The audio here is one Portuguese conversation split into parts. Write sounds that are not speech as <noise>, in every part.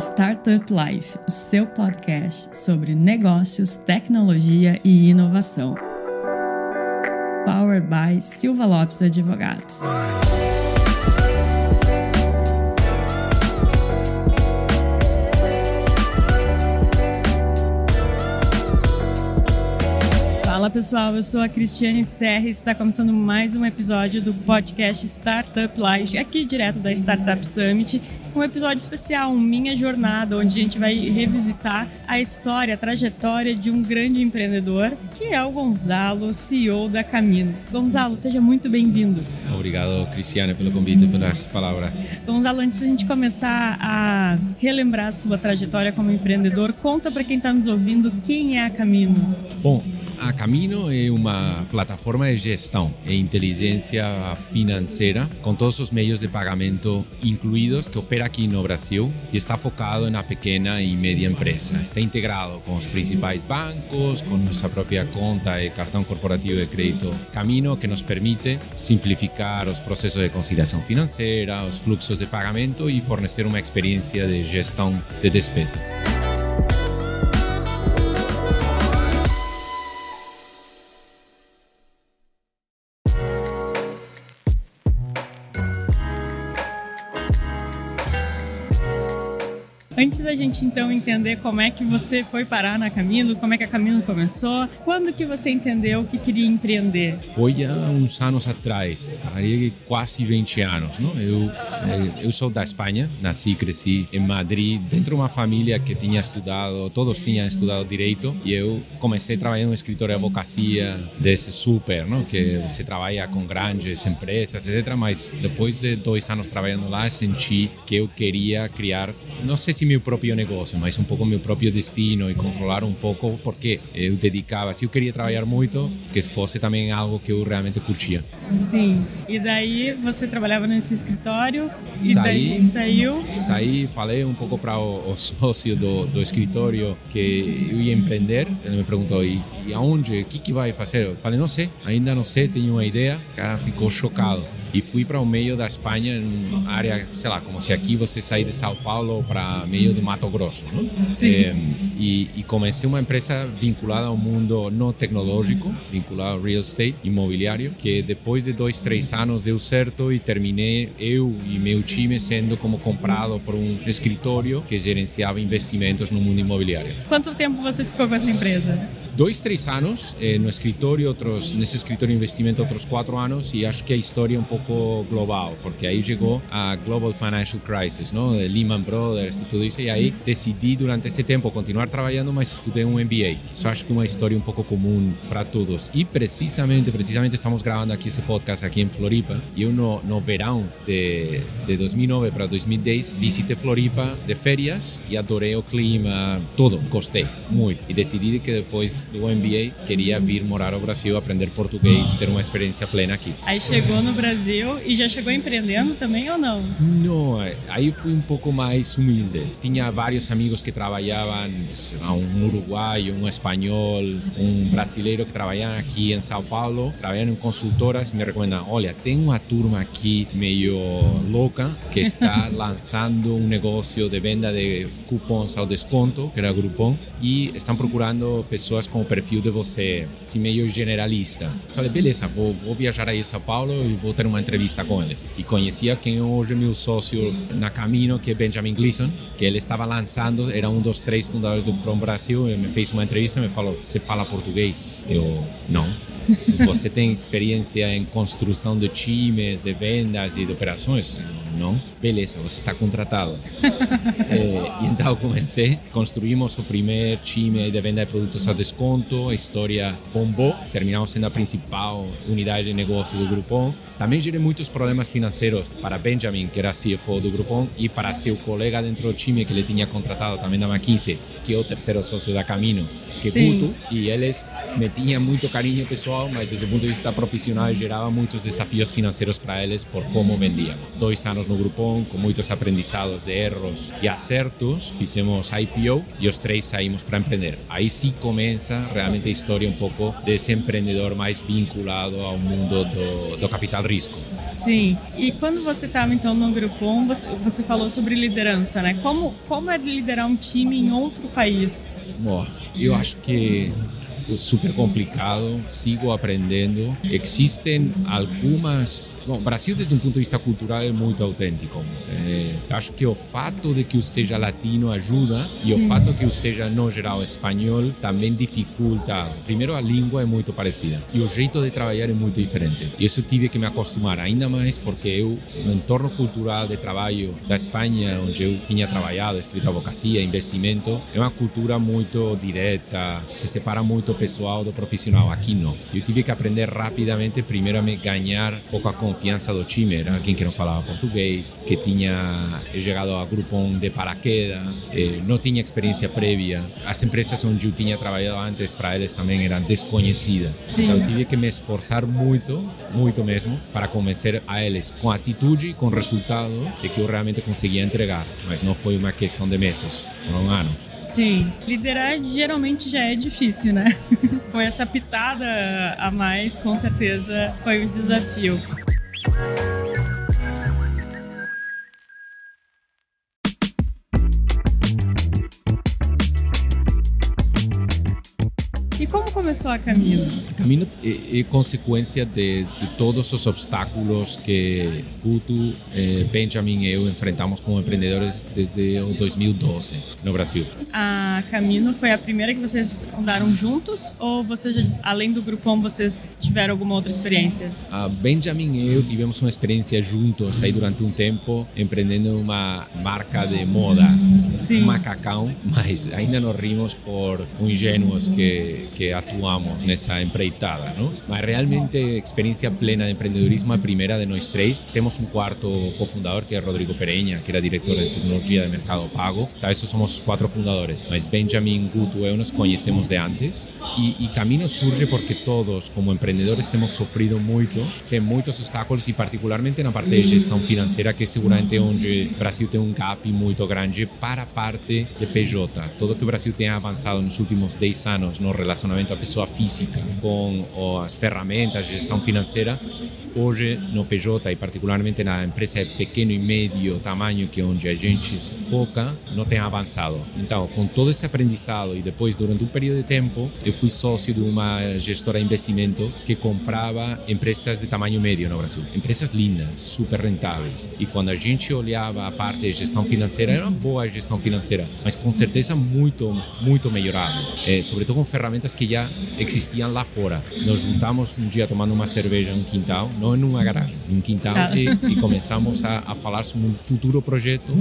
Startup Life, o seu podcast sobre negócios, tecnologia e inovação. Powered by Silva Lopes Advogados. Fala pessoal, eu sou a Cristiane Serra e está começando mais um episódio do podcast Startup Live, aqui direto da Startup Summit. Um episódio especial, Minha Jornada, onde a gente vai revisitar a história, a trajetória de um grande empreendedor, que é o Gonzalo, CEO da Camino. Gonzalo, seja muito bem-vindo. Obrigado, Cristiane, pelo convite e pelas palavras. Gonzalo, antes da gente começar a relembrar a sua trajetória como empreendedor, conta para quem está nos ouvindo quem é a Camino. Bom, a Camino é uma plataforma de gestão e inteligência financeira com todos os meios de pagamento incluídos que opera aqui no Brasil e está focado na pequena e média empresa. Está integrado com os principais bancos, com nossa própria conta e cartão corporativo de crédito Camino, que nos permite simplificar os processos de conciliação financeira, os fluxos de pagamento e fornecer uma experiência de gestão de despesas. Antes da gente então entender como é que você foi parar na Camilo, como é que a Camilo começou, quando que você entendeu que queria empreender? Foi há uns anos atrás, falaria quase 20 anos. Não? Eu, eu sou da Espanha, nasci cresci em Madrid, dentro de uma família que tinha estudado, todos tinham estudado direito, e eu comecei trabalhando no escritório de advocacia desse super, não? que você trabalha com grandes empresas, etc. Mas depois de dois anos trabalhando lá, senti que eu queria criar, não sei se meu próprio negócio, mas um pouco meu próprio destino e controlar um pouco, porque eu dedicava, se eu queria trabalhar muito, que fosse também algo que eu realmente curtia. Sim. E daí você trabalhava nesse escritório e saí, daí saiu? Saí, falei um pouco para o, o, sócio do, do escritório que eu ia empreender. Ele me perguntou, e, e aonde? O que, que vai fazer? Eu falei, não sei, ainda não sei, tenho uma ideia. O cara ficou chocado e fui para o meio da Espanha, área, sei lá, como se aqui você sair de São Paulo para meio do Mato Grosso, não? Sim. É, e, e, comecei uma empresa vinculada ao mundo não tecnológico, vinculada ao real estate, imobiliário, que depois de dois, três anos deu certo e terminei eu e meu time sendo como comprado por um escritório que gerenciava investimentos no mundo imobiliário. Quanto tempo você ficou com essa empresa? Dois, três anos eh, no escritório, outros nesse escritório de investimento outros quatro anos e acho que a história é um pouco pouco global, porque aí chegou a Global Financial Crisis, ¿no? De Lehman Brothers e tudo isso, e aí decidi durante esse tempo continuar trabalhando, mas estudei um MBA. Isso acho que uma história um pouco comum para todos. E precisamente, precisamente estamos gravando aqui esse podcast aqui em Floripa, e eu no, verão de, de 2009 para 2010 visitei Floripa de férias e adorei o clima, tudo, gostei muito. E decidi que depois do MBA queria vir morar ao Brasil, aprender português, ter uma experiência plena aqui. Aí chegou no Brasil Brasil e já chegou empreendendo também ou não? Não, aí fui um pouco mais humilde. Tinha vários amigos que trabalhavam, um uruguaio, um espanhol, um brasileiro que trabalhavam aqui em São Paulo, trabalhando em consultoras e me recomendam, olha, tem uma turma aqui meio louca que está <laughs> lançando um negócio de venda de cupons ao desconto, que era Groupon, e estão procurando pessoas com o perfil de você, assim, meio generalista. Falei, beleza, vou, vou viajar aí a São Paulo e vou ter uma entrevista com eles. E conhecia quem hoje é meu sócio na Camino, que é Benjamin Gleason, que ele estava lançando, era um dos três fundadores do Prom Brasil, ele me fez uma entrevista e me falou, você fala português? Eu, não. Você <laughs> tem experiência em construção de times, de vendas e de operações? Não? Beleza, você está contratado. <laughs> é, e então comecei, construímos o primeiro time de venda de produtos a desconto, a história bombou, terminamos sendo a principal unidade de negócio do Groupon. Também gerei muitos problemas financeiros para Benjamin, que era CFO do Groupon, e para seu colega dentro do time que ele tinha contratado também da McKinsey, que é o terceiro sócio da Camino, que é Guto, e eles me tinham muito carinho pessoal, mas desde o ponto de vista profissional gerava muitos desafios financeiros para eles por como vendiam. Dois anos no Groupon com muitos aprendizados de erros e acertos, fizemos IPO e os três saímos para empreender. Aí sim começa realmente a história um pouco desse empreendedor mais vinculado ao mundo do, do capital risco. Sim. E quando você estava então no Groupon, você, você falou sobre liderança, né? Como, como é liderar um time em outro país? Bom, eu acho que super complicado, sigo aprendendo. Existem algumas. Bom, Brasil, desde um ponto de vista cultural, é muito autêntico. É, acho que o fato de que eu seja latino ajuda Sim. e o fato de que eu seja, no geral, espanhol também dificulta. Primeiro, a língua é muito parecida e o jeito de trabalhar é muito diferente. E isso tive que me acostumar ainda mais porque eu, no entorno cultural de trabalho da Espanha, onde eu tinha trabalhado, escrito advocacia, investimento, é uma cultura muito direta, se separa muito pessoal do profissional. Aqui não. Eu tive que aprender rapidamente, primeiro a me ganhar um pouco a confiança do time. Era alguém que não falava português, que tinha chegado a Groupon de paraquedas, eh, não tinha experiência prévia. As empresas onde eu tinha trabalhado antes, para eles também eram desconhecidas. Sim. Então tive que me esforçar muito, muito mesmo, para convencer a eles com atitude, com resultado, de que eu realmente conseguia entregar. Mas não foi uma questão de meses, foram anos. Sim, liderar geralmente já é difícil, né? <laughs> com essa pitada a mais, com certeza foi um desafio. Começou a Camino? Camino é, é consequência de, de, todos os obstáculos que Guto, eh, Benjamin e eu enfrentamos como empreendedores desde o 2012 no Brasil. A Camino foi a primeira que vocês fundaram juntos ou vocês, além do Grupom, vocês tiveram alguma outra experiência? A Benjamin e eu tivemos uma experiência juntos aí durante um tempo empreendendo uma marca de moda, Sim. macacão, mas ainda nos rimos por ingênuos que, que atuam atuamos nessa empreitada? Mas realmente experiência plena de empreendedorismo a primeira de nós três. Temos um quarto cofundador que é Rodrigo Pereña, que era diretor de tecnologia de Mercado Pago. Tá, esses somos quatro fundadores. Mas Benjamin, Guto eu nos conhecemos de antes. E, e Camino surge porque todos, como empreendedores, temos sofrido muito, tem muitos obstáculos e particularmente na parte de gestão financeira, que é seguramente onde Brasil tem um gap muito grande para parte de PJ. Todo que o Brasil tem avançado nos últimos 10 anos no relacionamento a pessoa física com as ferramentas gestão financeira hoje no PJ e particularmente na empresa de pequeno e médio tamanho que é onde a gente se foca não tem avançado. Então com todo esse aprendizado e depois durante um período de tempo eu fui sócio de uma gestora de investimento que comprava empresas de tamanho médio no Brasil. Empresas lindas super rentáveis. E quando a gente olhava a parte de gestão financeira era uma boa gestão financeira mas com certeza muito muito melhorado é, sobretudo com ferramentas que já existiam lá fora. Nos juntamos um dia tomando uma cerveja no quintal, não numa garagem, num quintal, tá. e, e, começamos a, a falar sobre um futuro projeto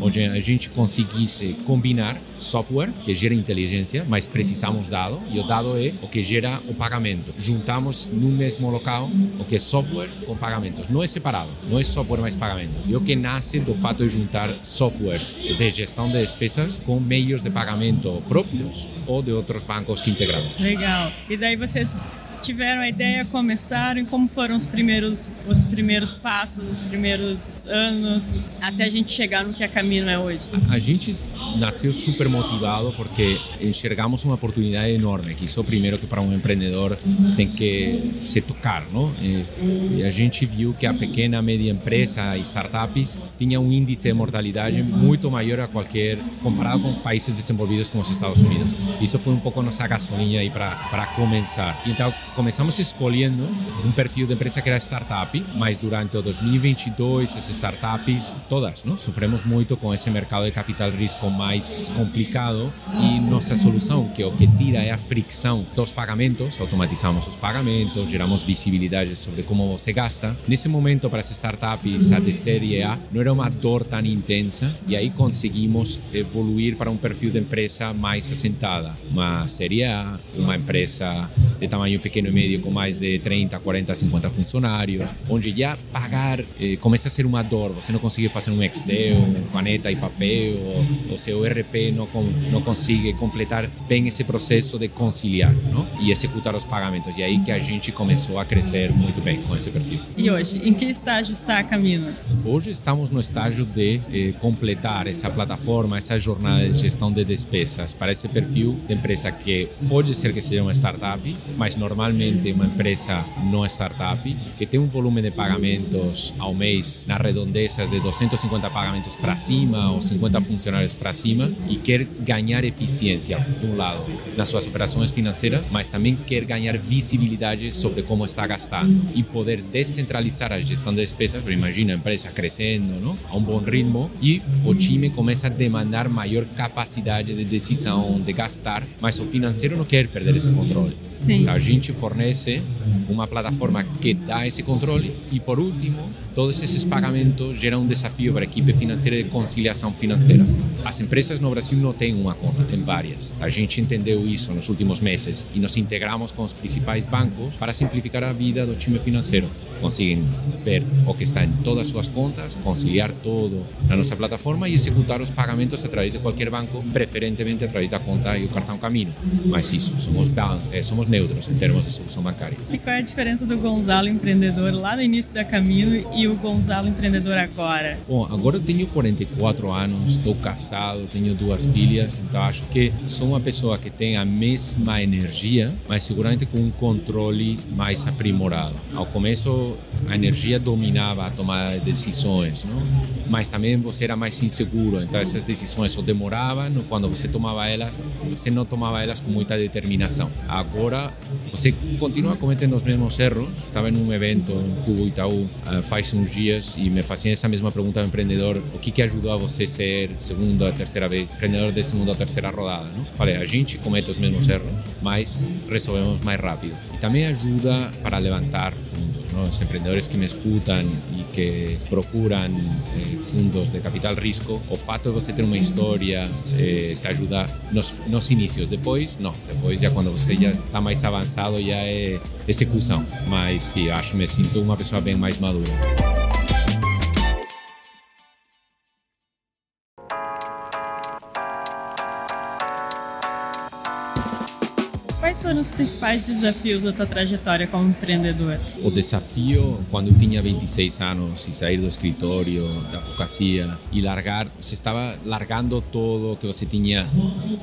onde a gente conseguisse combinar software que gera inteligência, mas precisamos dado, e o dado é o que gera o pagamento. Juntamos no mesmo local o que é software com pagamentos. Não é separado, não é software mais pagamento. E o que nasce do fato de juntar software de gestão de despesas com meios de pagamento próprios ou de outros bancos que integramos. Legal. E daí vocês tiveram a ideia, começaram e como foram os primeiros, os primeiros passos, os primeiros anos até a gente chegar no que a Camino é hoje? A, gente nasceu super motivado porque enxergamos uma oportunidade enorme, que isso é o primeiro que para um empreendedor tem que se tocar, não? E, a gente viu que a pequena, média empresa startups tinha um índice de mortalidade muito maior a qualquer comparado com países desenvolvidos como os Estados Unidos. Isso foi um pouco nossa gasolina aí para começar. Então começamos escolhendo um perfil de empresa que era startup, mas durante o 2022 essas startups, todas, não? sofremos muito com esse mercado de capital risco mais complicado e nossa solução, que o que tira é a fricção dos pagamentos, automatizamos os pagamentos, geramos visibilidade sobre como você gasta. Nesse momento, para as startups, a de série A não era uma dor tão intensa e aí conseguimos evoluir para um perfil de empresa mais assentada, uma série A, uma empresa de tamanho pequeno pequeno e médio com mais de 30, 40, 50 funcionários, onde já pagar eh, começa a ser uma dor. Você não consegue fazer um Excel, caneta e papel, ou, o seu ERP não, não consegue completar bem esse processo de conciliar não? e executar os pagamentos. E aí que a gente começou a crescer muito bem com esse perfil. E hoje, em que estágio está a Camino? Hoje estamos no estágio de eh, completar essa plataforma, essa jornada de gestão de despesas para esse perfil de empresa que pode ser que seja uma startup, mas normalmente uma empresa não startup, que tem um volume de pagamentos ao mês nas redondezas de 250 pagamentos para cima ou 50 funcionários para cima e quer ganhar eficiência, de um lado, nas suas operações financeiras, mas também quer ganhar visibilidade sobre como está gastando e poder descentralizar a gestão de despesas. Imagina a empresa crescendo não? a um bom ritmo e o time começa a demandar maior capacidade de decisão, de gastar, mas o financeiro não quer perder esse controle. Sim. Então, a gente fornece uma plataforma que dá esse controle e, por último, todos esses pagamentos geram um desafio para a equipe financeira de conciliação financeira. As empresas no Brasil não têm uma conta, têm várias. A gente entendeu isso nos últimos meses e nos integramos com os principais bancos para simplificar a vida do time financeiro. Conseguem ver o que está em todas as suas contas, conciliar todo na nossa plataforma e executar os pagamentos através de qualquer banco, preferentemente através da conta e o cartão Camino. Mas isso, somos, eh, somos neutros em termos de solução bancária. E qual é a diferença do Gonzalo empreendedor lá no início da Camino e o Gonzalo empreendedor agora? Bom, agora eu tenho 44 anos, estou casado, tenho duas filhas, então acho que sou uma pessoa que tem a mesma energia, mas seguramente com um controle mais aprimorado. Ao começo, a energia dominava a tomada de decisões, não? mas também você era mais inseguro, então essas decisões só demoravam, quando você tomava elas, você não tomava elas com muita determinação. Agora, você continua cometendo os mesmos erros. Estava em um evento no Cubo Itaú uh, faz uns dias e me faziam essa mesma pergunta ao empreendedor: o que que ajudou a você ser segunda, terceira vez, empreendedor de segunda ou terceira rodada? Não? Falei, a gente comete os mesmos erros, mas resolvemos mais rápido. E também ajuda para levantar fundos. Los emprendedores que me escutan y que procuran eh, fundos de capital risco, o fato de você ter uma história eh, te ajuda nos, inicios. Depois, não. Depois, já quando você já está mais avançado, já é execução. Mas sim, acho que me sinto uma pessoa bem mais madura. Quais foram os principais desafios da tua trajetória como empreendedor? O desafio, quando eu tinha 26 anos e sair do escritório, da advocacia e largar, você estava largando todo que você tinha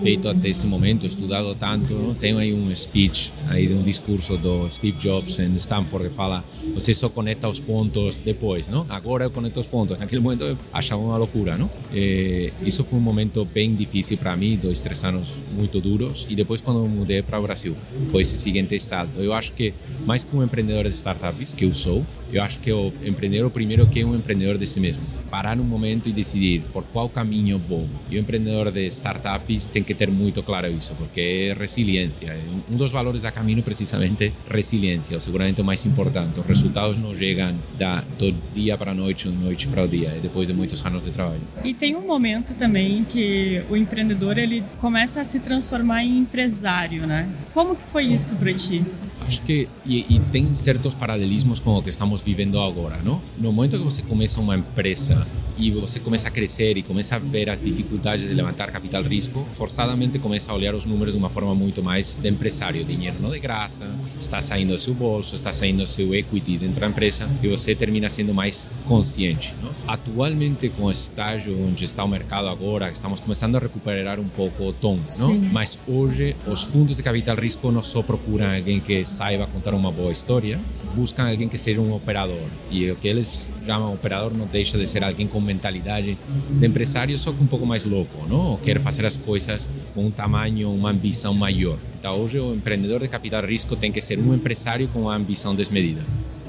feito até esse momento, estudado tanto. Tem aí um speech, aí de um discurso do Steve Jobs em Stanford que fala: você só conecta os pontos depois, não? Agora eu conecto os pontos. Naquele momento eu achava uma loucura, não? E isso foi um momento bem difícil para mim, dois, três anos muito duros. E depois quando eu mudei para o Brasil, foi esse seguinte salto. Eu acho que mais que um empreendedor de startups, que eu sou, eu acho que o empreendedor primeiro que é um empreendedor de si mesmo. Parar um momento e decidir por qual caminho vou. E o empreendedor de startups tem que ter muito claro isso, porque é resiliência. Um dos valores da Camino precisamente resiliência, ou seguramente o mais importante. Os resultados não chegam da, do dia para a noite, da noite para o dia, é depois de muitos anos de trabalho. E tem um momento também que o empreendedor ele começa a se transformar em empresário, né? Como que foi isso para ti? Acho que e, e, tem certos paralelismos com o que estamos vivendo agora, não? No momento que você começa uma empresa e você começa a crescer e começa a ver as dificuldades de levantar capital risco, forçadamente começa a olhar os números de uma forma muito mais de empresário, dinheiro não de graça, está saindo do seu bolso, está saindo do seu equity dentro da empresa e você termina sendo mais consciente. Não? Atualmente, com o estágio onde está o mercado agora, estamos começando a recuperar um pouco o tom, não? Mas hoje os fundos de capital risco não só procuram alguém que saiba contar uma boa história, buscam alguém que seja um operador e o que eles chamam operador não deixa de ser alguém com mentalidade de empresário, só que um pouco mais louco, não? Quer fazer as coisas com um tamanho, uma ambição maior. Então, hoje, o empreendedor de capital risco tem que ser um empresário com uma ambição desmedida.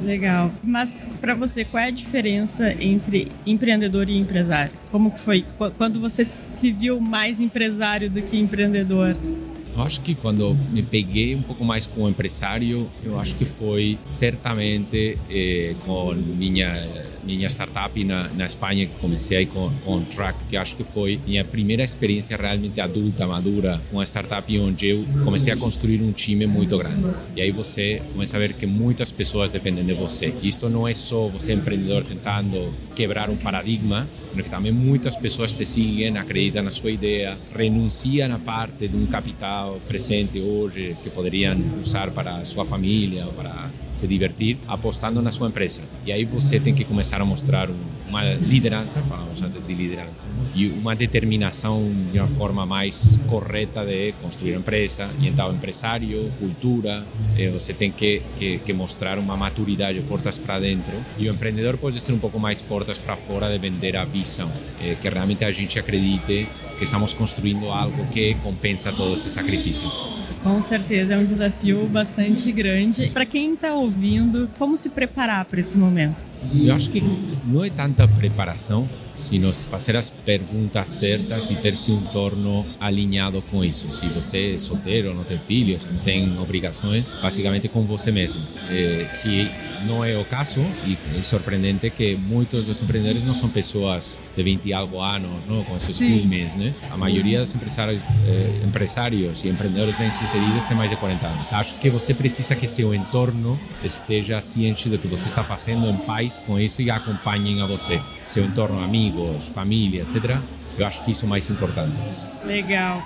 Legal. Mas para você, qual é a diferença entre empreendedor e empresário? Como que foi quando você se viu mais empresário do que empreendedor? Eu acho que quando me peguei um pouco mais como empresário, eu acho que foi certamente eh, com minha minha startup na, na Espanha que comecei com, com Track, que acho que foi minha primeira experiência realmente adulta, madura, uma startup onde eu comecei a construir um time muito grande. E aí você começa a ver que muitas pessoas dependem de você. E isto não é só você empreendedor tentando quebrar um paradigma, mas que também muitas pessoas te seguem, acreditam na sua ideia, renunciam a parte de um capital presente hoje que poderiam usar para sua família ou para se divertir, apostando na sua empresa. E aí você tem que começar a mostrar uma liderança, falamos antes de liderança, e uma determinação de uma forma mais correta de construir a empresa. E então, empresário, cultura, eh, você tem que, que, que, mostrar uma maturidade, portas para dentro. E o empreendedor pode ser um pouco mais portas para fora de vender a visão, eh, que realmente a gente acredite que estamos construindo algo que compensa todo esse sacrifício. Com certeza, é um desafio bastante grande. Para quem está ouvindo, como se preparar para esse momento? Eu acho que não é tanta preparação, sino fazer as perguntas certas e ter-se um torno alinhado com isso. Se você é solteiro, não tem filhos, não tem obrigações, basicamente com você mesmo. Eh, se não é o caso, e é surpreendente que muitos dos empreendedores não são pessoas de 20 e algo anos, não? com esses Sim. filmes, né? A maioria dos empresários, eh, empresários e empreendedores bem-sucedidos tem mais de 40 anos. Acho que você precisa que seu entorno esteja ciente do que você está fazendo, em paz com isso e acompanhem a você. Seu entorno, amigos, família, etc. Eu acho que isso é o mais importante. Legal.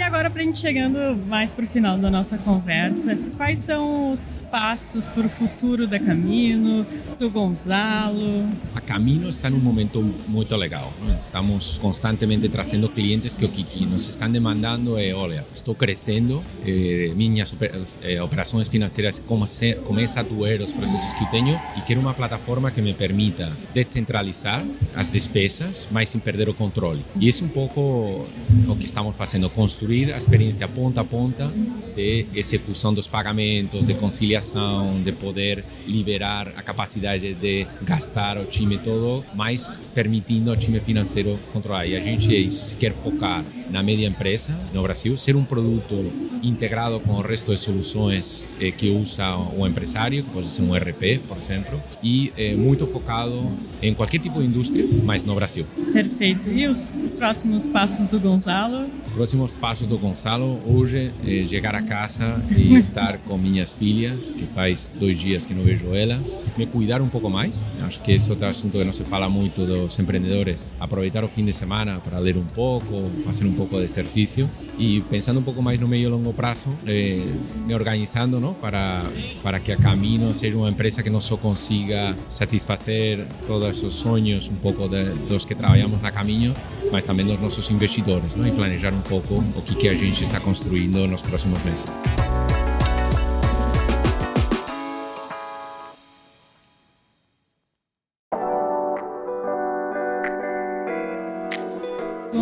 E agora, para a gente chegando mais para o final da nossa conversa, quais são os passos para o futuro da Camino, do Gonzalo? A Camino está num momento muito legal. Estamos constantemente trazendo clientes que o que nos estão demandando é, olha, estou crescendo, eh, minhas eh, operações financeiras começam a doer os processos que eu tenho e quero uma plataforma que me permita descentralizar as despesas, mas sem perder o controle. E isso é um pouco o que estamos fazendo, construir a experiência ponta a ponta de execução dos pagamentos, de conciliação, de poder liberar a capacidade de gastar o time todo, mas permitindo ao time financeiro controlar. E a gente é se quer focar na média empresa no Brasil, ser um produto integrado com o resto de soluções eh, que usa o empresário, que pode ser um ERP, por exemplo, e eh, muito focado em qualquer tipo de indústria, mas no Brasil. Perfeito. E os próximos passos do Gonzalo? Próximos passos do Gonzalo hoje é chegar a casa e <laughs> estar com minhas filhas, que faz dois dias que não vejo elas, me cuidar um pouco mais. Acho que esse é outro assunto que não se fala muito dos empreendedores. Aproveitar o fim de semana para ler um pouco, fazer um pouco de exercício e pensando um pouco mais no meio e longo prazo, eh, me organizando, não, para para que a Camino seja uma empresa que não só consiga satisfazer todos os sonhos um pouco de, dos que trabalhamos na Caminho, mas também dos nossos investidores, não? E planejar um pouco o que que a gente está construindo nos próximos meses.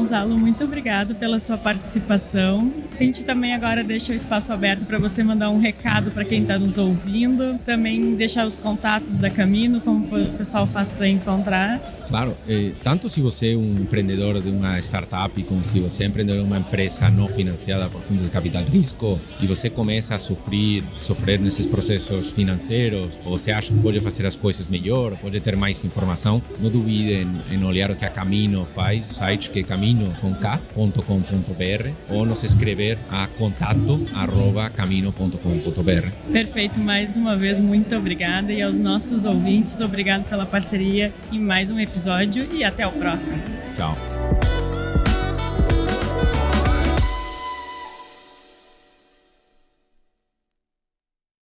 Gonzalo, muito obrigado pela sua participação. A gente também agora deixa o espaço aberto para você mandar um recado para quem está nos ouvindo, também deixar os contatos da Camino, como o pessoal faz para encontrar. Claro, eh, tanto se você é um empreendedor de uma startup, como se você é empreendedor de uma empresa não financiada por fundos de capital risco e você começa a sofrer, sofrer nesses processos financeiros, ou você acha que pode fazer as coisas melhor, pode ter mais informação, não duvide em, olhar o que a Camino faz, site que é camino.com.br ou nos escrever a contato@camino.com.br. Perfeito, mais uma vez muito obrigada e aos nossos ouvintes, obrigado pela parceria em mais um episódio e até o próximo. Tchau.